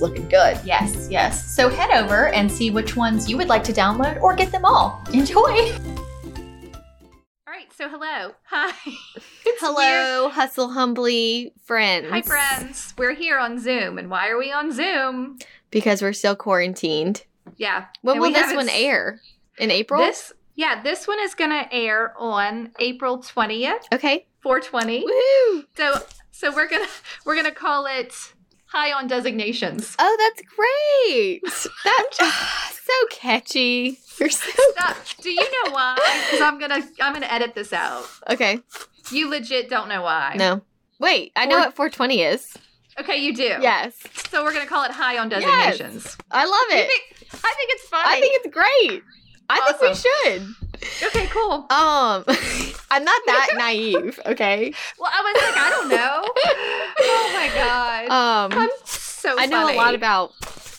looking good. Yes, yes. So head over and see which ones you would like to download or get them all. Enjoy. All right, so hello. Hi. It's weird. Hello, Hustle Humbly friends. Hi, friends. We're here on Zoom. And why are we on Zoom? Because we're still quarantined. Yeah. When And will this one air? In April? This, yeah, this one is going to air on April 20th, okay. 420. Woohoo! So, so we're going to we're going to call it High on Designations. Oh, that's great. That's so catchy. You're so Stop. Do you know why? Cuz I'm going to I'm going to edit this out. Okay. You legit don't know why. No. Wait, I know what 420 is. Okay, you do. Yes. So we're going to call it High on Yes. Designations. I love it. think- I think it's funny. I think it's great. I think we should. Okay, cool. Um, I'm not that naive, okay? Well, I was like, I don't know. oh my god. Um, I'm so I know funny. a lot about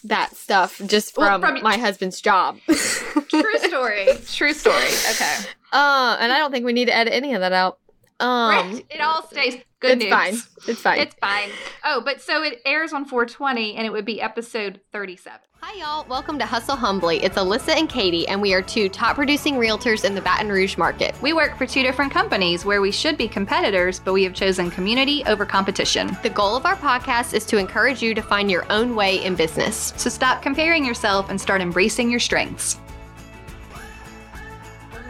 that stuff just Well, from, from- my husband's job. True story. True story. Okay. Uh, and I don't think we need to edit any of that out. Um, Great. It all stays good it's news. fine. It's fine. It's fine. Oh, but so it airs on 420 and it would be episode 37. Hi, y'all. Welcome to Hustle Humbly. It's Alyssa and Katie, and we are two top producing realtors in the Baton Rouge market. We work for two different companies where we should be competitors, but we have chosen community over competition. The goal of our podcast is to encourage you to find your own way in business. So stop comparing yourself and start embracing your strengths.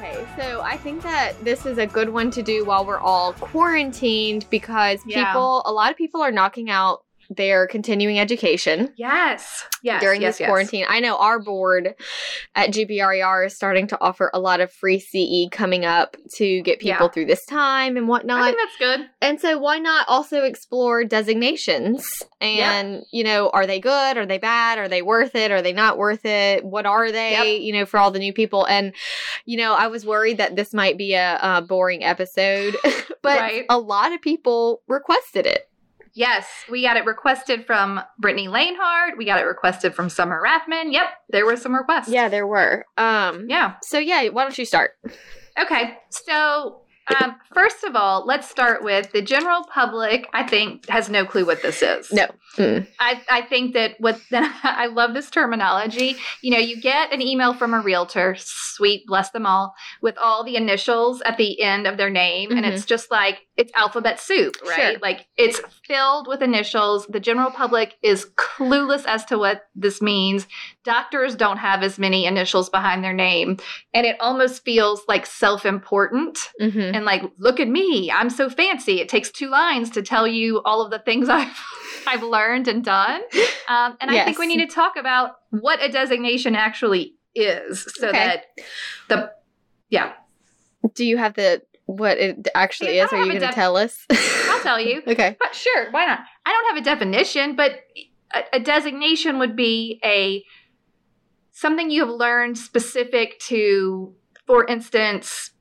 Okay, so I think that this is a good one to do while we're all quarantined because Yeah. people, a lot of people are knocking out their continuing education. Yes. Yes. during yes, this yes. quarantine. I know our board at GBRER is starting to offer a lot of free CE coming up to get people Yeah. through this time and I whatnot. think that's good. And so why not also explore designations? And, you know, are they good? Are they bad? Are they worth it? Are they not worth it? What are they, Yep. you know, for all the new people? And, you know, I was worried that this might be a, a boring episode, but Right. a lot of people requested it. Yes, we got it requested from Brittany Lanehart. We got it requested from Summer Rathman. Yep, there were some requests. Yeah, there were. Um, Yeah. So yeah, why don't you start? Okay. So, um, first of all, let's start with the general public. I think has no clue what this is. No. Mm. I, I think that what I love this terminology. You know, you get an email from a realtor, sweet, bless them all, with all the initials at the end of their name, and Mhm. it's just like it's alphabet soup, right? Sure. Like it's filled with initials. The general public is clueless as to what this means. Doctors don't have as many initials behind their name, and it almost feels like self-important Mm-hmm. and like look at me i'm so fancy it takes two lines to tell you all of the things i've i've learned and done um, and i think we need to talk about what a designation actually is so Okay. that the yeah Do you have the what it actually is? Are you going to def- tell us? i'll tell you okay. but sure why not i don't have a definition but a, a designation would be a something you have learned specific to for instance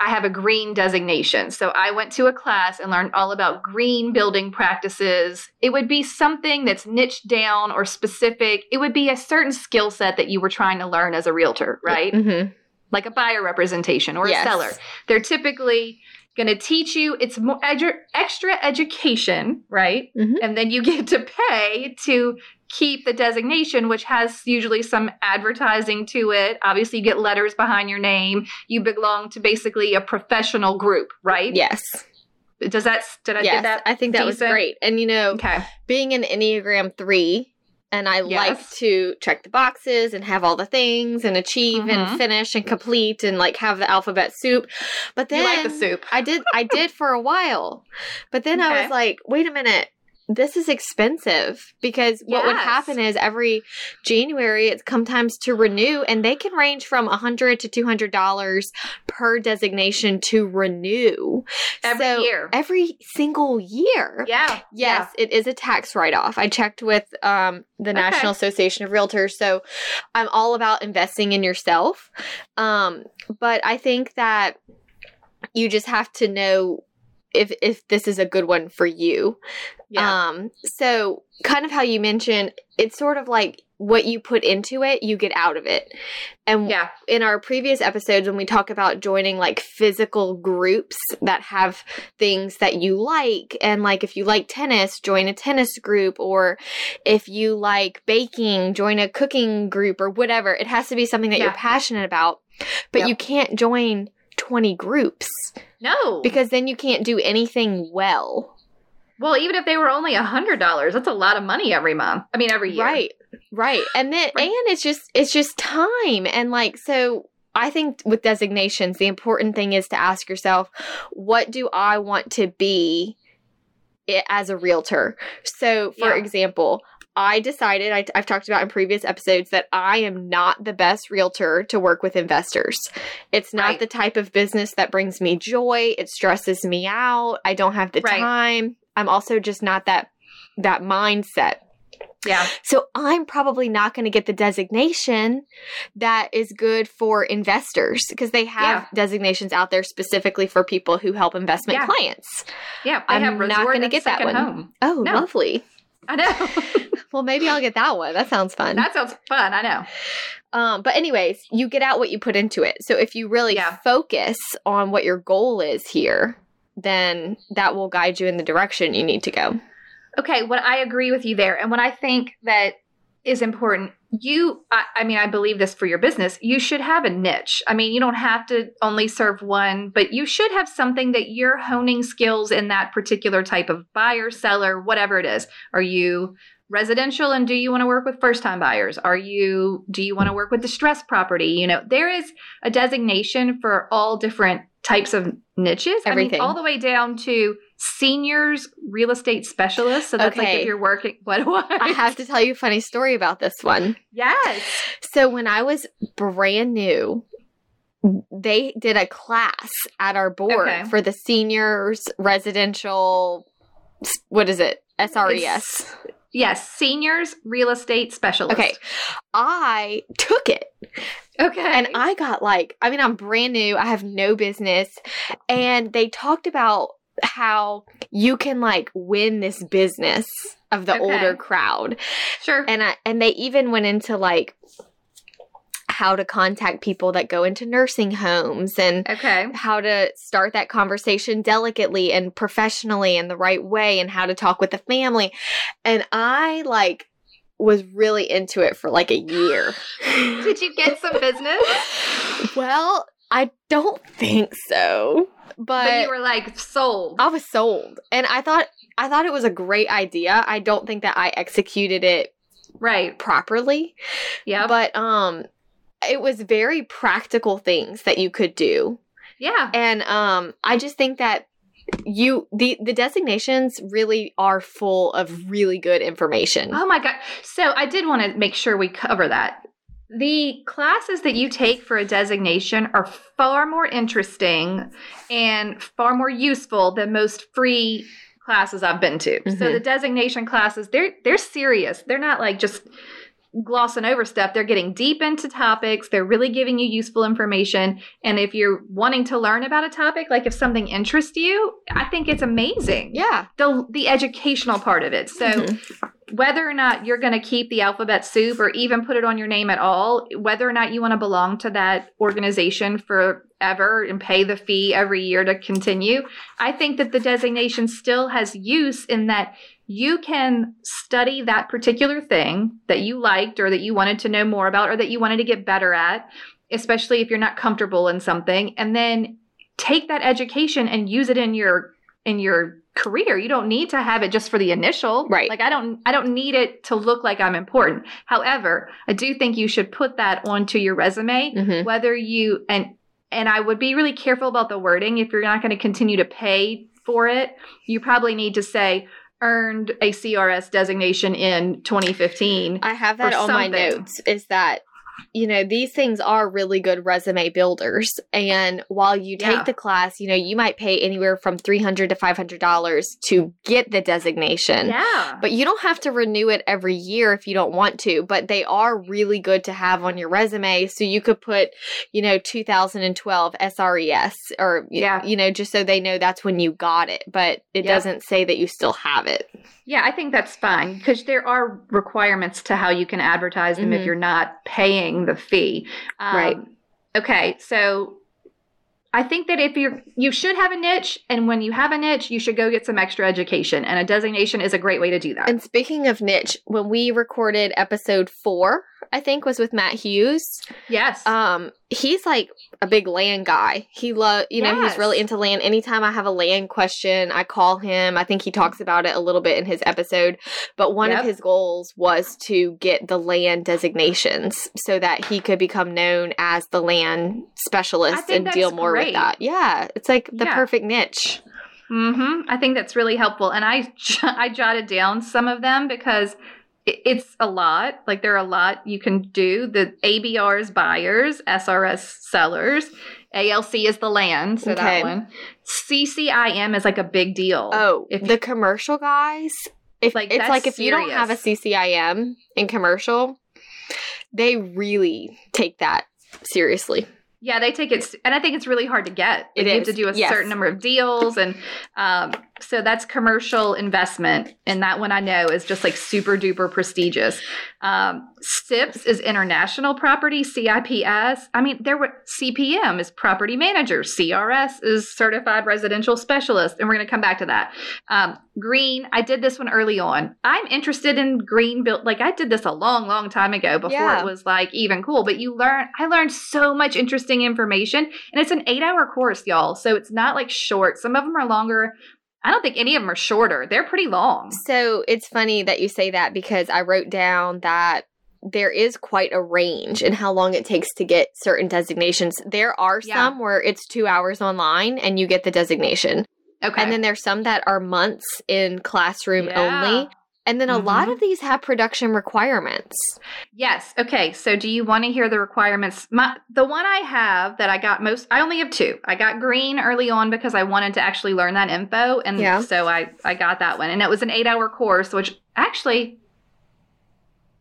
I have a green designation. So I went to a class and learned all about green building practices. It would be something that's niched down or specific. It would be a certain skill set that you were trying to learn as a realtor, right? Mm-hmm. Like a buyer representation or Yes. a seller. They're typically going to teach you it's more edu- extra education, right? Mhm. And then you get to pay to keep the designation which has usually some advertising to it. Obviously you get letters behind your name. You belong to basically a professional group, right? Yes. Does that did I yes. get that? I think that was great. And you know, Okay. being an Enneagram 3 and I like to check the boxes and have all the things and achieve Mhm. and finish and complete and like have the alphabet soup. But then you like the soup. I did I did for a while. But then I was like, wait a minute. This is expensive because what would happen is every January it's come times to renew and they can range from a hundred to two hundred dollars per designation to renew Every So, year. every single year. yeah. Yes, it is a tax write off. I checked with um, the Okay. National Association of Realtors, so I'm all about investing in yourself. Um, but I think that you just have to know if if this is a good one for you. Yeah. Um, so kind of how you mentioned, it's sort of like what you put into it, you get out of it. And yeah. in our previous episodes when we talk about joining like physical groups that have things that you like and like if you like tennis join a tennis group or if you like baking join a cooking group or whatever it has to be something that Yeah. you're passionate about but Yep. you can't join 20 groups No. because then you can't do anything well well, even if they were only a hundred dollars, that's a lot of money every month. I mean, every year. Right. Right. And then Right. and it's just it's just time and like so I think with designations the important thing is to ask yourself what do I want to be as a realtor. So for Yeah. example, I decided I, I've talked about in previous episodes that I am not the best realtor to work with investors. It's not Right. the type of business that brings me joy. It stresses me out. I don't have the Right. time. I'm also just not that that mindset. Yeah. So I'm probably not going to get the designation that is good for investors because they have Yeah. designations out there specifically for people who help investment Yeah. clients. Yeah. I'm have not gonna get that one. home. Oh, No. lovely. I know. Well, maybe I'll get that one. That sounds fun. that sounds fun. I know. Um, but anyways, you get out what you put into it. So if you really Yeah. focus on what your goal is here, then that will guide you in the direction you need to go. Okay, what I agree with you there, and what I think that is important, you, I, I mean, I believe this for your business. You should have a niche. I mean, you don't have to only serve one, but you should have something that you're honing skills in that particular type of buyer, seller, whatever it is. Are you residential and do you want to work with first time buyers? Are you, do you want to work with distressed property? You know, there is a designation for all different types of niches. Everything. I mean, all the way down to seniors real estate specialist. So that's like Okay. if you're working, what, what? I have to tell you a funny story about this one. Yes. So when I was brand new, they did a class at our board Okay. for the seniors residential what is it? SRES. It's- Yes. Seniors real estate specialist. Okay. I took it Okay. and I got like I mean I'm brand new, I have no business and they talked about how you can like win this business of the Okay. older crowd. sure. and I and they even went into like how to contact people that go into nursing homes and okay. how to start that conversation delicately and professionally in the right way and how to talk with the family and i like was really into it for like a year Did you get some business? well i don't think so but, but you were like sold. i was sold and i thought i thought it was a great idea i don't think that i executed it Right. properly Yeah. but um it was very practical things that you could do yeah. and um i just think that you the the designations really are full of really good information Oh my god. So I did want to make sure we cover that. The classes that you take for a designation are far more interesting and far more useful than most free classes I've been to. So Mhm. the designation classes, they're they're serious. They're not like just glossing over stuff. They're getting deep into topics. They're really giving you useful information. And if you're wanting to learn about a topic, like if something interests you, I think it's amazing yeah the the educational part of it. So Mhm. Whether or not you're going to keep the alphabet soup or even put it on your name at all, whether or not you want to belong to that organization forever and pay the fee every year to continue, I think that the designation still has use in that you can study that particular thing that you liked or that you wanted to know more about or that you wanted to get better at, especially if you're not comfortable in something, and then take that education and use it in your in your career. You don't need to have it just for the initial. Right. Like I don't I don't need it to look like I'm important. However, I do think you should put that onto your resume Mhm. whether you and and I would be really careful about the wording if you're not going to continue to pay for it. You probably need to say earned a CRS designation in 2015. I have that on my notes. Is that you know these things are really good resume builders, and while you take Yeah. the class, you know you might pay anywhere from three hundred to five hundred dollars to get the designation. yeah. But you don't have to renew it every year if you don't want to, but they are really good to have on your resume. So you could put, you know, 2012 SRES or, Yeah. you know, just so they know that's when you got it, but it Yeah. doesn't say that you still have it. Yeah, I think that's fine because there are requirements to how you can advertise them Mhm. if you're not paying the fee. Um, Right. Okay, so I think that if you're, you should have a niche, and when you have a niche, you should go get some extra education, and a designation is a great way to do that. And speaking of niche, when we recorded episode four, I think was with Matt Hughes. yes. Um, he's like a big land guy. He love, you know, he's really into land. Anytime I have a land question, I call him. I think he talks about it a little bit in his episode. But one Yep. of his goals was to get the land designations so that he could become known as the land specialist and deal more great. with that. Yeah, it's like the Yeah. perfect niche. hmm I think that's really helpful, and I j- I jotted down some of them because it's a lot. Like there are a lot you can do. The ABR is buyers, SRS sellers, ALC is the land, so Okay. that one. CCIM is like a big deal. Oh, If- the commercial guys. If Like, it's like if you don't have a. CCIM in commercial, they really take that seriously. Yeah, they take it, and I think it's really hard to get. It Like, you have to do a yes. certain number of deals, and um, so that's commercial investment, and that one I know is just like super duper prestigious. Um, SIPS is international property. CIPS, I mean, there were CPM is property manager. CRS is certified residential specialist, and we're going to come back to that. Um, green, I did this one early on. I'm interested in green built. Like I did this a long, long time ago before Yeah. it was like even cool. But you learn, I learned so much interesting information, and it's an eight-hour course, y'all. So it's not like short. Some of them are longer. I don't think any of them are shorter. They're pretty long. So it's funny that you say that because I wrote down that there is quite a range in how long it takes to get certain designations. There are Yeah. some where it's two hours online and you get the designation. Okay. And then there's some that are months in classroom Yeah. only. And then a lot Mhm. of these have production requirements. Yes. Okay. So, do you want to hear the requirements? My the one I have that I got most. I only have two. I got green early on because I wanted to actually learn that info, and Yeah. so I I got that one, and it was an eight hour course, which actually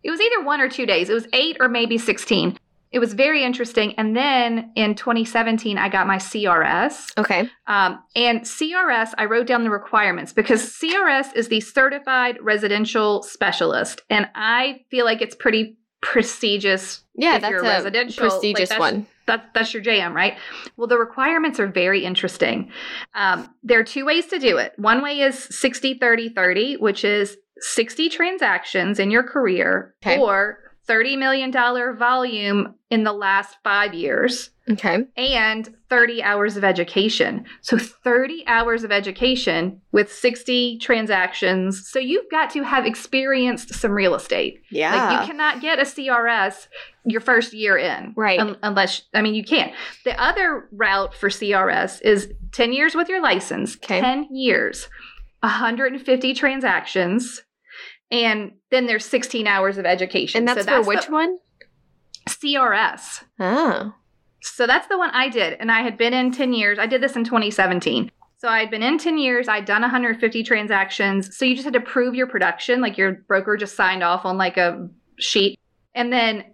it was either one or two days. It was eight or maybe sixteen. It was very interesting. And then in 2017, I got my CRS. Okay. Um, and CRS, I wrote down the requirements because CRS is the Certified Residential Specialist, and I feel like it's pretty prestigious. Yeah, If that's you're a residential, like, prestigious that's- one. That, that's your jam, right? Well, the requirements are very interesting. Um, there are two ways to do it. One way is 60 30 30, which is 60 transactions in your career Okay. or $30 million volume in the last five years Okay. and 30 hours of education. So 30 hours of education with 60 transactions. So you've got to have experienced some real estate. Yeah. Like you cannot get a CRS your first year in. Right. un- unless I mean you can. The other route for CRS is 10 years with your license, Okay. 10 years, 150 transactions, and then there's 16 hours of education. and So that's, for which the one? CRS. Oh. So that's the one I did. And I had been in 10 years. I did this in 2017. So I had been in 10 years. I'd done 150 transactions. So you just had to prove your production. Like your broker just signed off on like a sheet. And then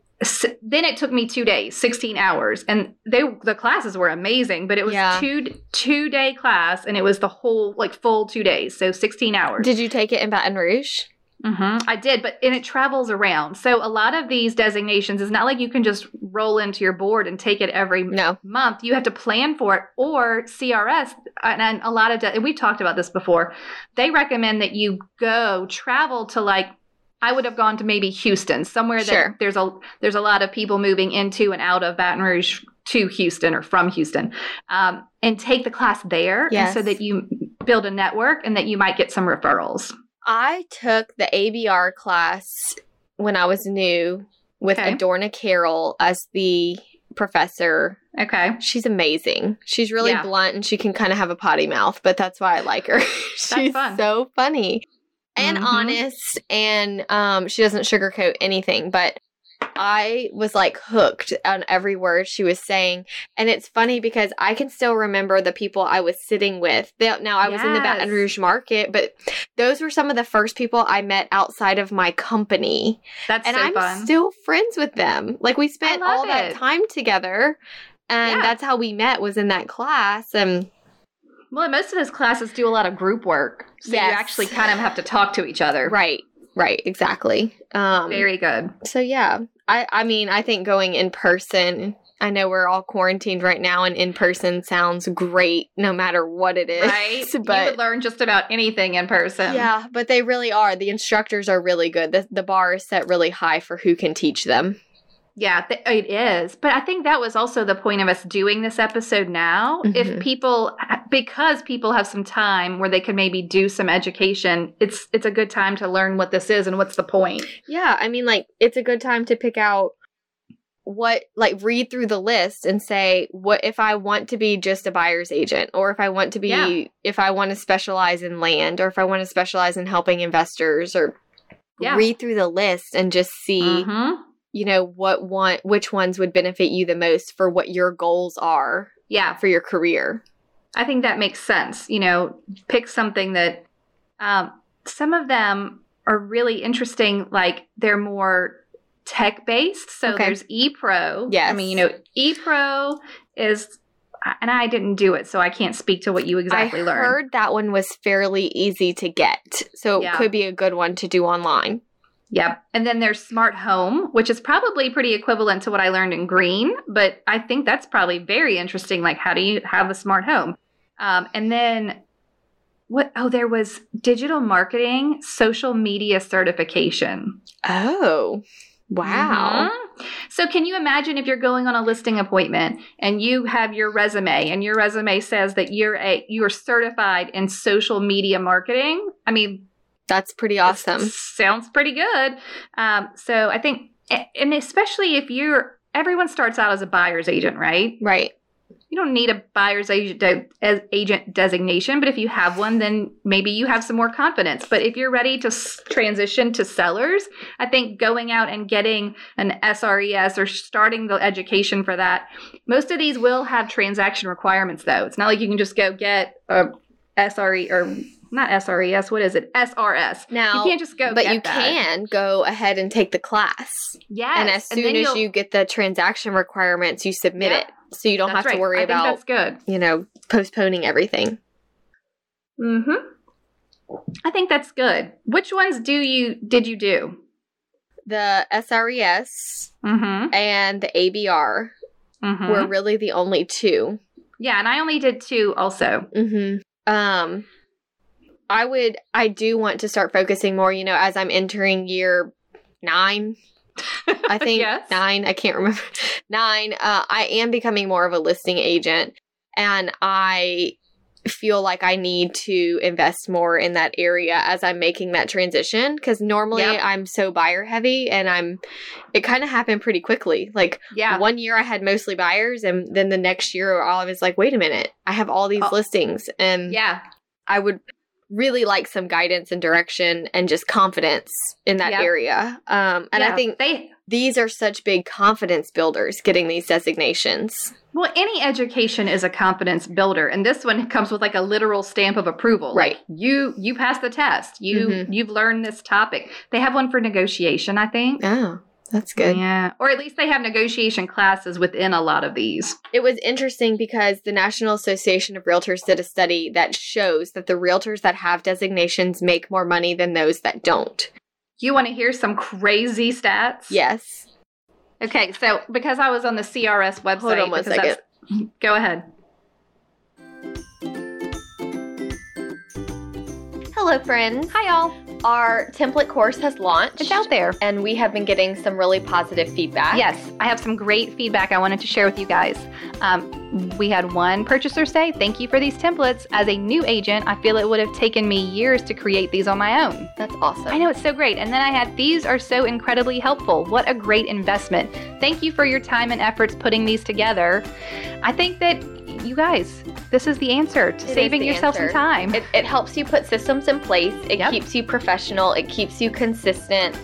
then it took me two days, 16 hours. And they the classes were amazing, but it was Yeah. two two day class and it was the whole like full two days. So 16 hours. Did you take it in Baton Rouge? Hmm I did, but and it travels around. So a lot of these designations is not like you can just roll into your board and take it every No. month. You have to plan for it. Or CRS, and, and a lot of de- and we've talked about this before. They recommend that you go travel to like. I would have gone to maybe Houston, somewhere that Sure. there's a there's a lot of people moving into and out of Baton Rouge to Houston or from Houston, um, and take the class there, and so that you build a network and that you might get some referrals. I took the ABR class when I was new with Okay. Adorna Carroll as the professor. Okay. She's amazing. She's really Yeah. blunt and she can kind of have a potty mouth, but that's why I like her. She's fun. so funny. and Mhm. honest and um she doesn't sugarcoat anything but I was like hooked on every word she was saying. And it's funny because I can still remember the people I was sitting with. They- Now, I was in the Baton Rouge market, but those were some of the first people I met outside of my company. That's and so I'm fun. still friends with them. Like, we spent all that time together. And Yeah. that's how we met was in that class. And well, most of those classes do a lot of group work, so Yes. you actually kind of have to talk to each other. right, right, exactly. Um, Very good. So yeah, I I mean I think going in person. I know we're all quarantined right now, and in person sounds great no matter what it is. Right? you But would learn just about anything in person. yeah, but they really are. The instructors are really good. The the bar is set really high for who can teach them. Yeah, th- it is. But I think that was also the point of us doing this episode now. Mhm. If people because people have some time where they can maybe do some education, it's it's a good time to learn what this is and what's the point. Yeah, I mean like it's a good time to pick out what like read through the list and say what if I want to be just a buyer's agent or if I want to be Yeah. if I want to specialize in land or if I want to specialize in helping investors or Yeah. read through the list and just see Mhm. you know what one which ones would benefit you the most for what your goals are Yeah, for your career. I think that makes sense. You know, pick something that um, some of them are really interesting. Like they're more tech based. So Okay. there's ePro. Yes. I mean, you know, ePro is, and I didn't do it, so I can't speak to what you exactly I learned. I heard that one was fairly easy to get. So Yeah. it could be a good one to do online. Yep. And then there's smart home, which is probably pretty equivalent to what I learned in green, but I think that's probably very interesting. Like, how do you have a smart home? Um, and then what? Oh, there was digital marketing, social media certification. Oh. Wow. Mhm. So, can you imagine if you're going on a listing appointment and you have your resume and your resume says that you're a you're certified in social media marketing? I mean, That's pretty awesome. Sounds pretty good. Um, so I think, and especially if you're, everyone starts out as a buyer's agent, right? Right. You don't need a buyer's agent, de- as agent designation, but if you have one, then maybe you have some more confidence. But if you're ready to s- transition to sellers, I think going out and getting an SRES or starting the education for that, most of these will have transaction requirements though. It's not like you can just go get a SRE or not SRES, what is it? SRS. Now, You can't just go. but you that. can go ahead and take the class. Yes. and as soon then as you'll- get the transaction requirements, you submit Yeah. it. So you don't That's have to worry I think about, that's good. you know, postponing everything. Mm-hmm. I think that's good. Which ones do you did you do? The SRES Mm-hmm. and the ABR mm-hmm. were really the only two. yeah, and I only did two also. Mm-hmm. Um, I would, I do want to start focusing more, you know, as I'm entering year nine. I think Yes. nine, I can't remember. Nine, uh, I am becoming more of a listing agent and I feel like I need to invest more in that area as I'm making that transition because normally Yep. I'm so buyer heavy and I'm, it kind of happened pretty quickly. Like Yeah. one year I had mostly buyers, and then the next year I was like, wait a minute, I have all these Oh. listings, and Yeah. I would really like some guidance and direction and just confidence in that Yep. area. Um, and I think they these are such big confidence builders getting these designations. well, any education is a confidence builder, and this one comes with like a literal stamp of approval. Right. Like you you passed the test. You Mhm. you've learned this topic. They have one for negotiation, I think. Oh, that's good. Yeah. Or at least they have negotiation classes within a lot of these. It was interesting because the National Association of Realtors did a study that shows that the realtors that have designations make more money than those that don't. You want to hear some crazy stats? Yes. Okay, so because I was on the CRS website, Hold on one because second. that's- Go ahead. Hello, friends. Hi, y'all. Our template course has launched. It's out there. and we have been getting some really positive feedback. Yes, I have some great feedback I wanted to share with you guys. Um, we had one purchaser say, Thank you for these templates. As a new agent, I feel it would have taken me years to create these on my own. That's awesome. I know it's so great. And then I had, These are so incredibly helpful. What a great investment. Thank you for your time and efforts putting these together. I think that you guys, this is the answer to is saving yourself answer. some time. It, it helps you put systems in place. It Yep. keeps you professional. It keeps you consistent.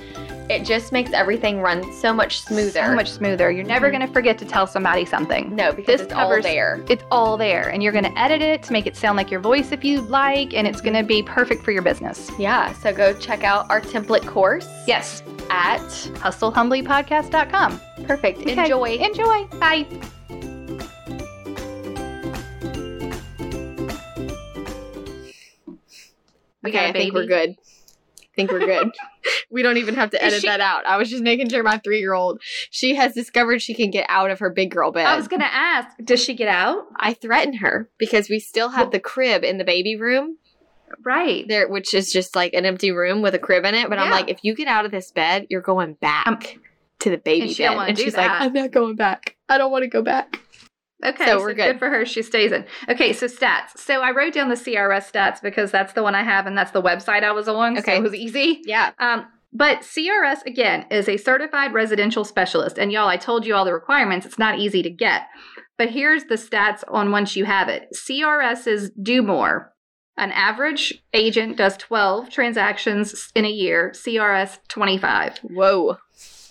It just makes everything run so much smoother. So much smoother. You're never Mhm. going to forget to tell somebody something. No, because This it's all there. It's all there, and you're going to edit it to make it sound like your voice if you'd like, and it's going to be perfect for your business. Yeah, so go check out our template course Yes, at hustlehumblypodcast.com. perfect. Okay, Enjoy. Enjoy. Bye. Okay, I think we're good. I think we're good. we don't even have to edit she- that out. I was just making sure my three year old, she has discovered she can get out of her big girl bed. I was going to ask, does she get out? I threaten her because we still have the crib in the baby room Right. there, which is just like an empty room with a crib in it. But I'm like, if you get out of this bed, you're going back Um, to the baby and bed. and she's that. like, I'm not going back. I don't want to go back. Okay, So so, we're good. good. for her. She stays in. Okay, so stats. So I wrote down the CRS stats because that's the one I have and that's the website I was on. Okay. So it was easy. Yeah. Um, but CRS again is a certified residential specialist. And y'all, I told you all the requirements. It's not easy to get. But here's the stats on once you have it. CRSs do more. An average agent does 12 transactions in a year, CRS 25. Whoa.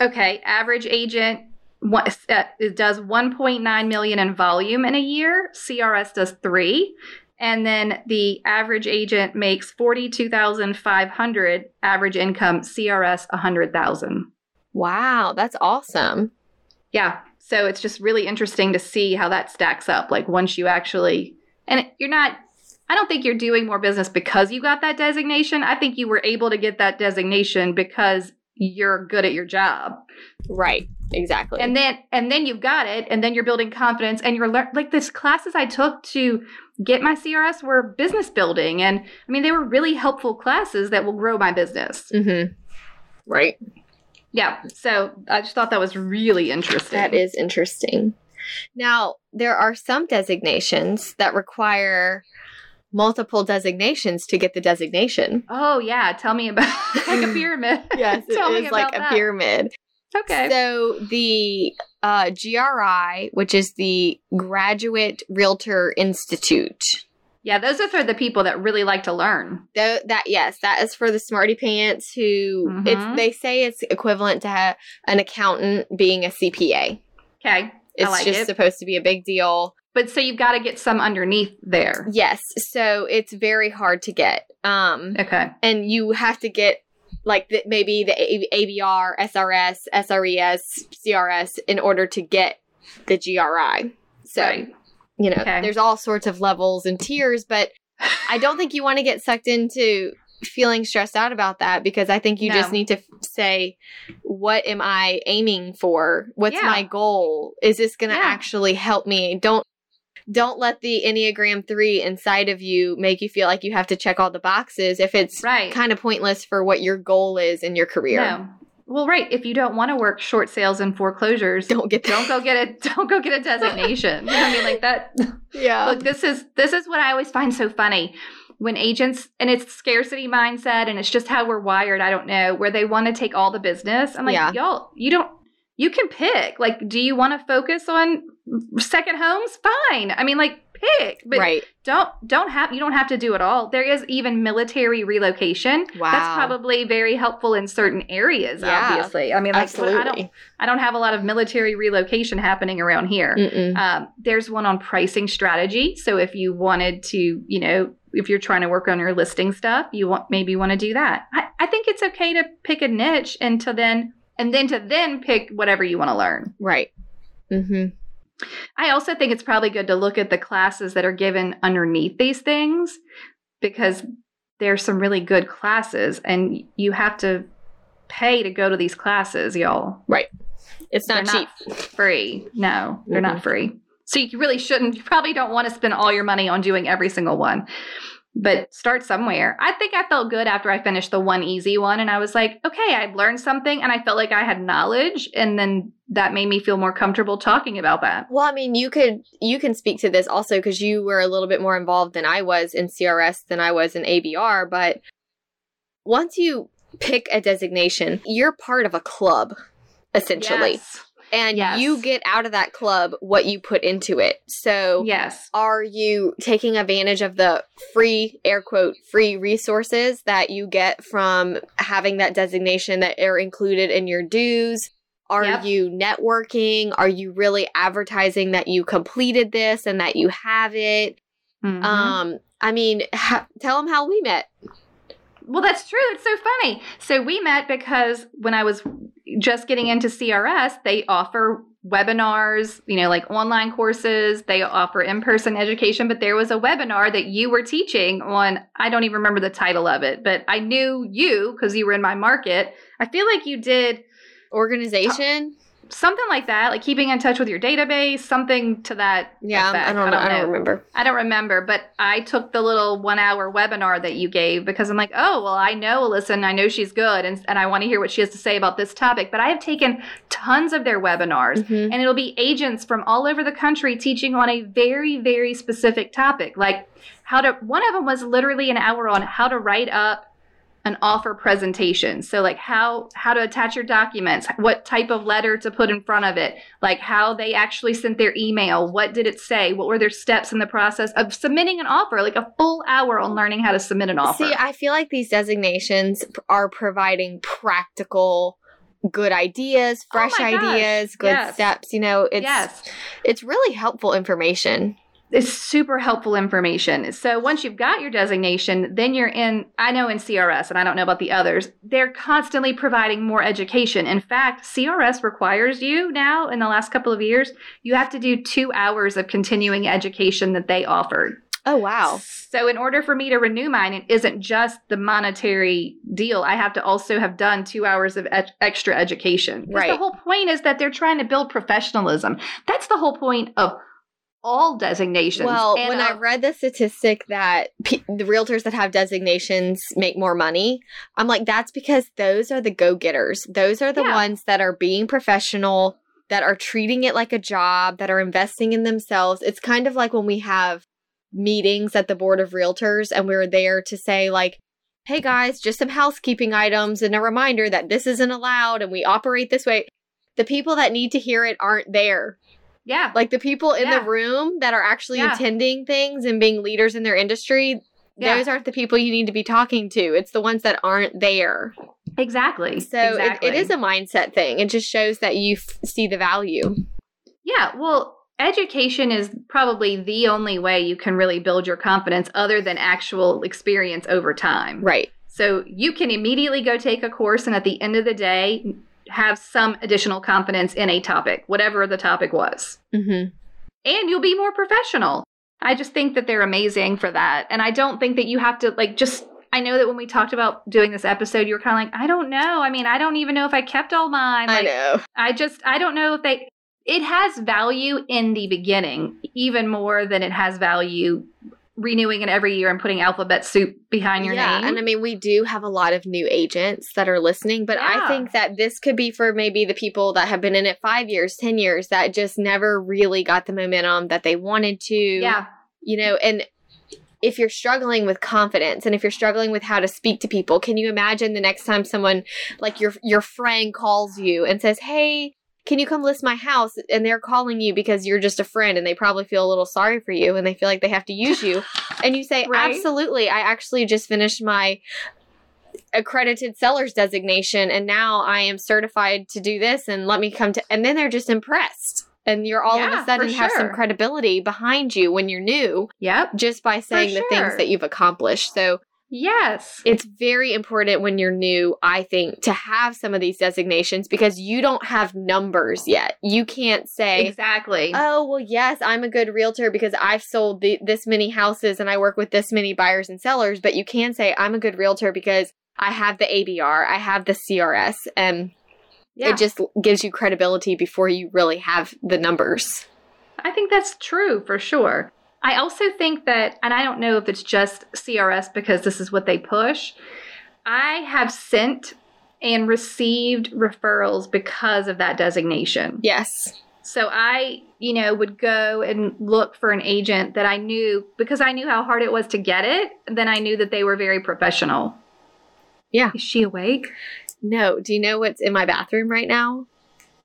Okay, average agent what, uh, it does 1.9 million in volume in a year. CRS does three, and then the average agent makes 42,500 average income. CRS 100,000. Wow. That's awesome. Yeah, so it's just really interesting to see how that stacks up. Like once you actually, and you're not. I don't think you're doing more business because you got that designation. I think you were able to get that designation because you're good at your job. Right. Exactly. and then and then you've got it and then you're building confidence and you're lear- like this classes i took to get my crs were business building and i mean they were really helpful classes that will grow my business mm-hmm. Right. yeah so i just thought that was really interesting That is interesting. Now, there are some designations that require multiple designations to get the designation. oh yeah tell me about like a pyramid Yes, Tell it is like a that. pyramid. Okay So the uh, GRI, which is the Graduate Realtor Institute, yeah those are for the people that really like to learn that yes, that is for the smarty pants who Mhm. it's. They say it's equivalent to ha- an accountant being a CPA. okay It's like just it. supposed to be a big deal. but so you've got to get some underneath there Yes, so it's very hard to get. Um, okay and you have to get like the, maybe the A- ABR, SRS, SRES, CRS in order to get the GRI. So right you know, Okay. there's all sorts of levels and tiers, but I don't think you want to get sucked into feeling stressed out about that because I think you No. just need to f- say, what am I aiming for? What's Yeah. my goal? Is this going to Yeah. actually help me? Don't don't let the Enneagram 3 inside of you make you feel like you have to check all the boxes if it's right kind of pointless for what your goal is in your career. No. Well, right. If you don't want to work short sales and foreclosures, Don't get don't go get a don't go get a designation. I mean? Like that. Yeah. Look, this is this is what I always find so funny when agents and it's scarcity mindset and it's just how we're wired. I don't know where they want to take all the business. I'm like, Yeah. y'all, you don't. You can pick. Like, do you want to focus on second homes? Fine. I mean, like, pick. But right. don't don't have you don't have to do it all. There is even military relocation. Wow. That's probably very helpful in certain areas, Yeah. obviously. I mean, like but I don't Absolutely. I don't have a lot of military relocation happening around here. Um, there's one on pricing strategy. So if you wanted to, you know, if you're trying to work on your listing stuff, you want maybe want to do that. I, I think it's okay to pick a niche and to then and then to then pick whatever you want to learn. Right. Mm-hmm. I also think it's probably good to look at the classes that are given underneath these things because there's some really good classes and you have to pay to go to these classes, y'all. Right. It's not They're cheap. free. No, they're Mhm. not free. So you really shouldn't, you probably don't want to spend all your money on doing every single one. But start somewhere. I think I felt good after I finished the one easy one and I was like, okay, I've learned something and I felt like I had knowledge and then that made me feel more comfortable talking about that. Well, I mean, you could you can speak to this also because you were a little bit more involved than I was in CRS than I was in ABR. But once you pick a designation, you're part of a club, essentially. Yes. And Yes. you get out of that club what you put into it. So Yes. are you taking advantage of the free air quote free resources that you get from having that designation that are included in your dues are Yep. you networking are you really advertising that you completed this and that you have it Mhm. um i mean ha- tell them how we met Well, that's true. It's so funny. So we met because when I was just getting into CRS, they offer webinars, you know, like online courses. They offer in person education. But there was a webinar that you were teaching on, I don't even remember the title of it, but I knew you because you were in my market. I feel like you did organization something like that, like keeping in touch with your database, something to that. yeah effect. i don't know i don't remember I don't remember, but I took the little one hour webinar that you gave because I'm like, oh, well, I know Alyssa and I know she's good and, and I want to hear what she has to say about this topic. But I have taken tons of their webinars Mhm. and it'll be agents from all over the country teaching on a very, very specific topic. Like how to, one of them was literally an hour on how to write up an offer presentation. So like how how to attach your documents, what type of letter to put in front of it, like how they actually sent their email, what did it say, what were their steps in the process of submitting an offer, like a full hour on learning how to submit an offer. See, I feel like these designations are providing practical good ideas, oh fresh Oh ideas, good yes. steps, you know, it's yes. it's really helpful information. It's super helpful information. So once you've got your designation, then you're in, I know in CRS, and I don't know about the others, they're constantly providing more education. In fact, CRS requires you now, in the last couple of years, you have to do two hours of continuing education that they offered. Oh wow. So, in order for me to renew mine, it isn't just the monetary deal. I have to also have done two hours of ed- extra education. Right. The whole point is that they're trying to build professionalism. That's the whole point of all designations. Well, And, when I uh, read the statistic that p- the realtors that have designations make more money, I'm like, that's because those are the go getters. Those are the Yeah. ones that are being professional, that are treating it like a job, that are investing in themselves. It's kind of like when we have meetings at the board of realtors and we're there to say, like, hey guys, just some housekeeping items and a reminder that this isn't allowed and we operate this way. The people that need to hear it aren't there. Yeah, Like the people in Yeah. the room that are actually Yeah. attending things and being leaders in their industry, Yeah. those aren't the people you need to be talking to. It's the ones that aren't there. exactly. So exactly. it, it is a mindset thing. It just shows that you f- see the value. Yeah, well, education is probably the only way you can really build your confidence other than actual experience over time. Right. So you can immediately go take a course and at the end of the day have some additional confidence in a topic, whatever the topic was. Mm-hmm. And you'll be more professional. I just think that they're amazing for that. And I don't think that you have to like just I know that when we talked about doing this episode, you were kind of like, I don't know. I mean, I don't even know if I kept all mine. I know. I just I don't know if they it has value in the beginning even more than it has value renewing it every year and putting alphabet soup behind your yeah, name. and I mean, we do have a lot of new agents that are listening, but I think that this could be for maybe the people that have been in it five years, 10 years, that just never really got the momentum that they wanted to. yeah. you know and if you're struggling with confidence and if you're struggling with how to speak to people can you imagine the next time someone like your your friend calls you and says hey can you come list my house and they're calling you because you're just a friend and they probably feel a little sorry for you and they feel like they have to use you and you say Right. absolutely i actually just finished my accredited seller's designation and now i am certified to do this and let me come to and then they're just impressed and you're all of a sudden for have some credibility behind you when you're new Yep. just by saying the things that you've accomplished. So Yes. it's very important when you're new, I think, to have some of these designations because you don't have numbers yet. You can't say, Exactly. oh, well, yes, I'm a good realtor because I've sold the, this many houses and I work with this many buyers and sellers. But you can say, I'm a good realtor because I have the ABR, I have the CRS, and yeah. it just gives you credibility before you really have the numbers. I think that's true for sure. I also think that, and I don't know if it's just CRS because this is what they push. I have sent and received referrals because of that designation. Yes. So I, you know, would go and look for an agent that I knew because I knew how hard it was to get it. Then I knew that they were very professional. Yeah. Is she awake? No. Do you know what's in my bathroom right now?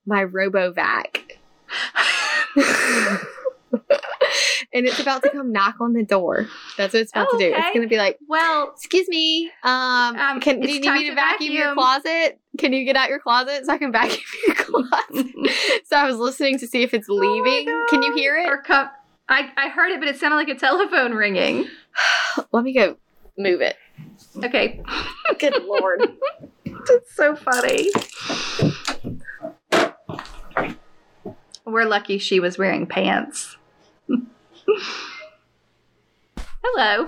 my RoboVac. and it's about to come knock on the door. That's what it's about to do. It's going to be like, well, "Excuse me, um, Um, can do you need me to to vacuum, your closet? Can you get out your closet so I can vacuum your closet?" so I was listening to see if it's leaving. can you hear it? or come. I, I heard it, but it sounded like a telephone ringing. Let me go move it. Okay. Good lord. That's so funny. We're lucky she was wearing pants. Hello.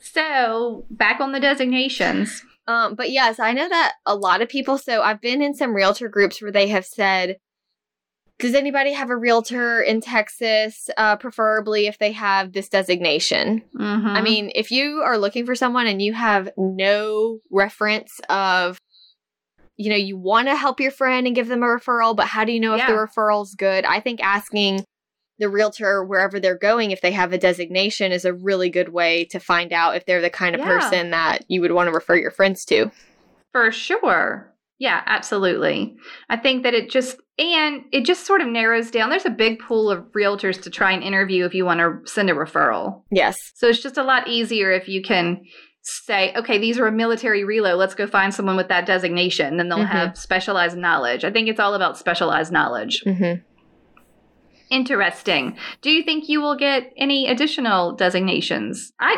So, back on the designations. Um, but yes, I know that a lot of people. So I've been in some realtor groups where they have said, "Does anybody have a realtor in Texas? Uh, preferably if they have this designation." Mm-hmm. I mean, if you are looking for someone and you have no reference of, you know, you want to help your friend and give them a referral, but how do you know if the Yeah. referral's good? I think asking the realtor wherever they're going if they have a designation is a really good way to find out if they're the kind of Yeah. person that you would want to refer your friends to. For sure. Yeah, absolutely. I think that it just and it just sort of narrows down. There's a big pool of realtors to try and interview if you want to send a referral. Yes. So it's just a lot easier if you can say, okay, these are a military reload. Let's go find someone with that designation. Then they'll Mhm. have specialized knowledge. I think it's all about specialized knowledge. Mm-hmm. Interesting. Do you think you will get any additional designations? I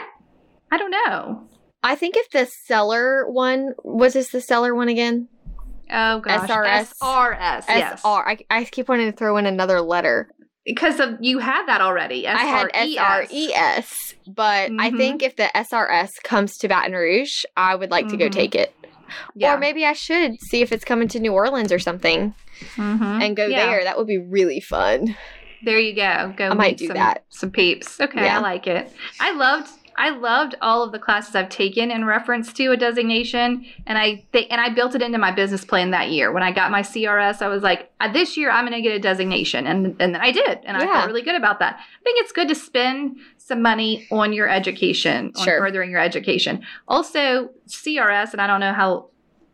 I don't know. I think if the seller one was this the seller one again? Oh gosh. SRS. SRS. Yes. SR. I, I keep wanting to throw in another letter. Because of you had that already. I had SRES. SRES, but I Mhm. think if the SRS comes to Baton Rouge, I would like to go Mhm. take it. Yeah. Or maybe I should see if it's coming to New Orleans or something Mhm. and go Yeah. there. That would be really fun. There you go. Go I might do some, that. Some peeps. Okay, Yeah. I like it. I loved I loved all of the classes I've taken in reference to a designation, and I think and I built it into my business plan that year. When I got my CRS, I was like, "Uh, this year I'm going to get a designation, and and then I did, and I felt really good about that. I think it's good to spend some money on your education, on Sure. furthering your education. Also, CRS, and I don't know how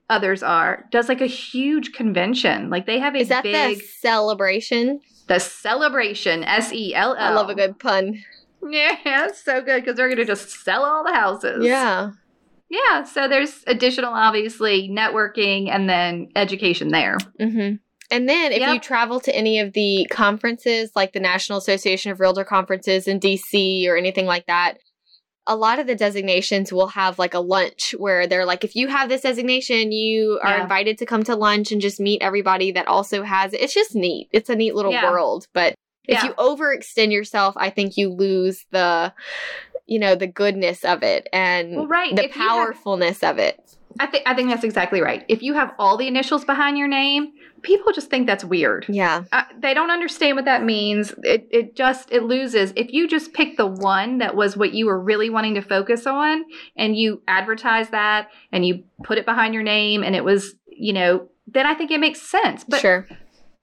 others are, does like a huge convention. Like they have a Is that big the Sell-a-bration? The Sell-a-bration, S E L L. I love a good pun. Yeah, it's so good because they're going to just sell all the houses. Yeah. Yeah. So there's additional, obviously, networking and then education there. hmm And then if you travel to any of the conferences, like the National Association of Realtor conferences in DC or anything like that, a lot of the designations will have like a lunch where they're like, if you have this designation, you are Yeah. invited to come to lunch and just meet everybody that also has it. It's just neat. It's a neat little Yeah. world. But if Yeah. you overextend yourself, I think you lose the, you know, the goodness of it and Well, right. the If you have- powerfulness of it. I think I think that's exactly right. If you have all the initials behind your name, people just think that's weird. Yeah. Uh, they don't understand what that means. It it just it loses. If you just pick the one that was what you were really wanting to focus on, and you advertise that, and you put it behind your name, and it was you know, then I think it makes sense. But sure.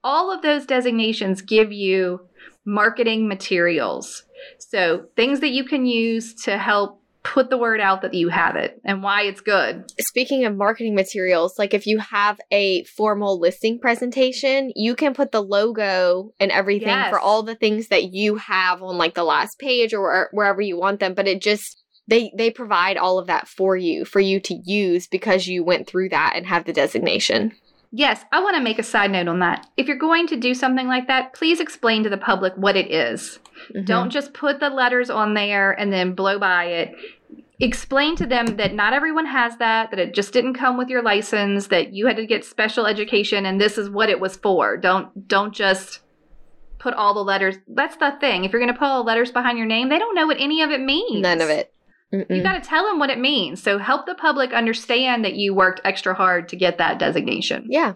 all of those designations give you marketing materials. So things that you can use to help put the word out that you have it and why it's good. speaking of marketing materials, like if you have a formal listing presentation, you can put the logo and everything Yes. for all the things that you have on like the last page or wherever you want them, but it just they they provide all of that for you for you to use because you went through that and have the designation. Yes, I want to make a side note on that. If you're going to do something like that, please explain to the public what it is. Mhm. Don't just put the letters on there and then blow by it. Explain to them that not everyone has that, that it just didn't come with your license, that you had to get special education and this is what it was for. Don't don't just put all the letters. That's the thing. If you're going to put all the letters behind your name, they don't know what any of it means. none of it. You Mm-mm. got to tell them what it means. So help the public understand that you worked extra hard to get that designation. yeah.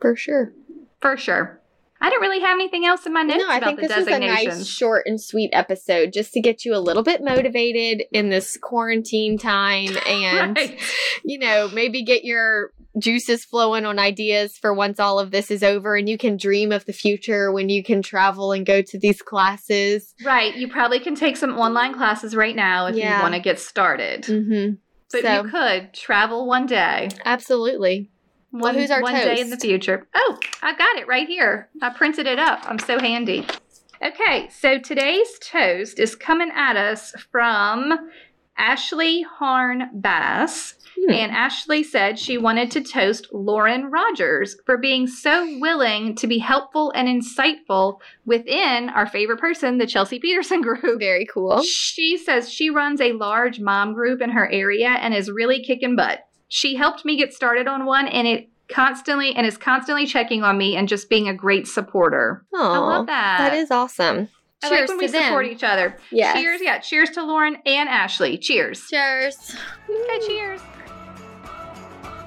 For sure. For sure. I don't really have anything else in my notes No, I think this was a nice, short, and sweet episode just to get you a little bit motivated in this quarantine time and, Right. you know, maybe get your juices flowing on ideas for once all of this is over and you can dream of the future when you can travel and go to these classes. Right. You probably can take some online classes right now if Yeah. you want to get started. Mm-hmm. But so, you could travel one day. absolutely. One, who's our one day in the future. Oh, I've got it right here. I printed it up. I'm so handy. Okay, so today's toast is coming at us from Ashley Harn Bass. Hmm. And Ashley said she wanted to toast Lauren Rogers for being so willing to be helpful and insightful within our favorite person, the Chelsea Peterson group. Very cool. She says she runs a large mom group in her area and is really kicking butt. She helped me get started on one and it constantly and is constantly checking on me and just being a great supporter. I love that. That is awesome. I Cheers like when we them. support each other. Yes. Cheers, yeah. Cheers to Lauren and Ashley. Cheers. Cheers. Okay, cheers.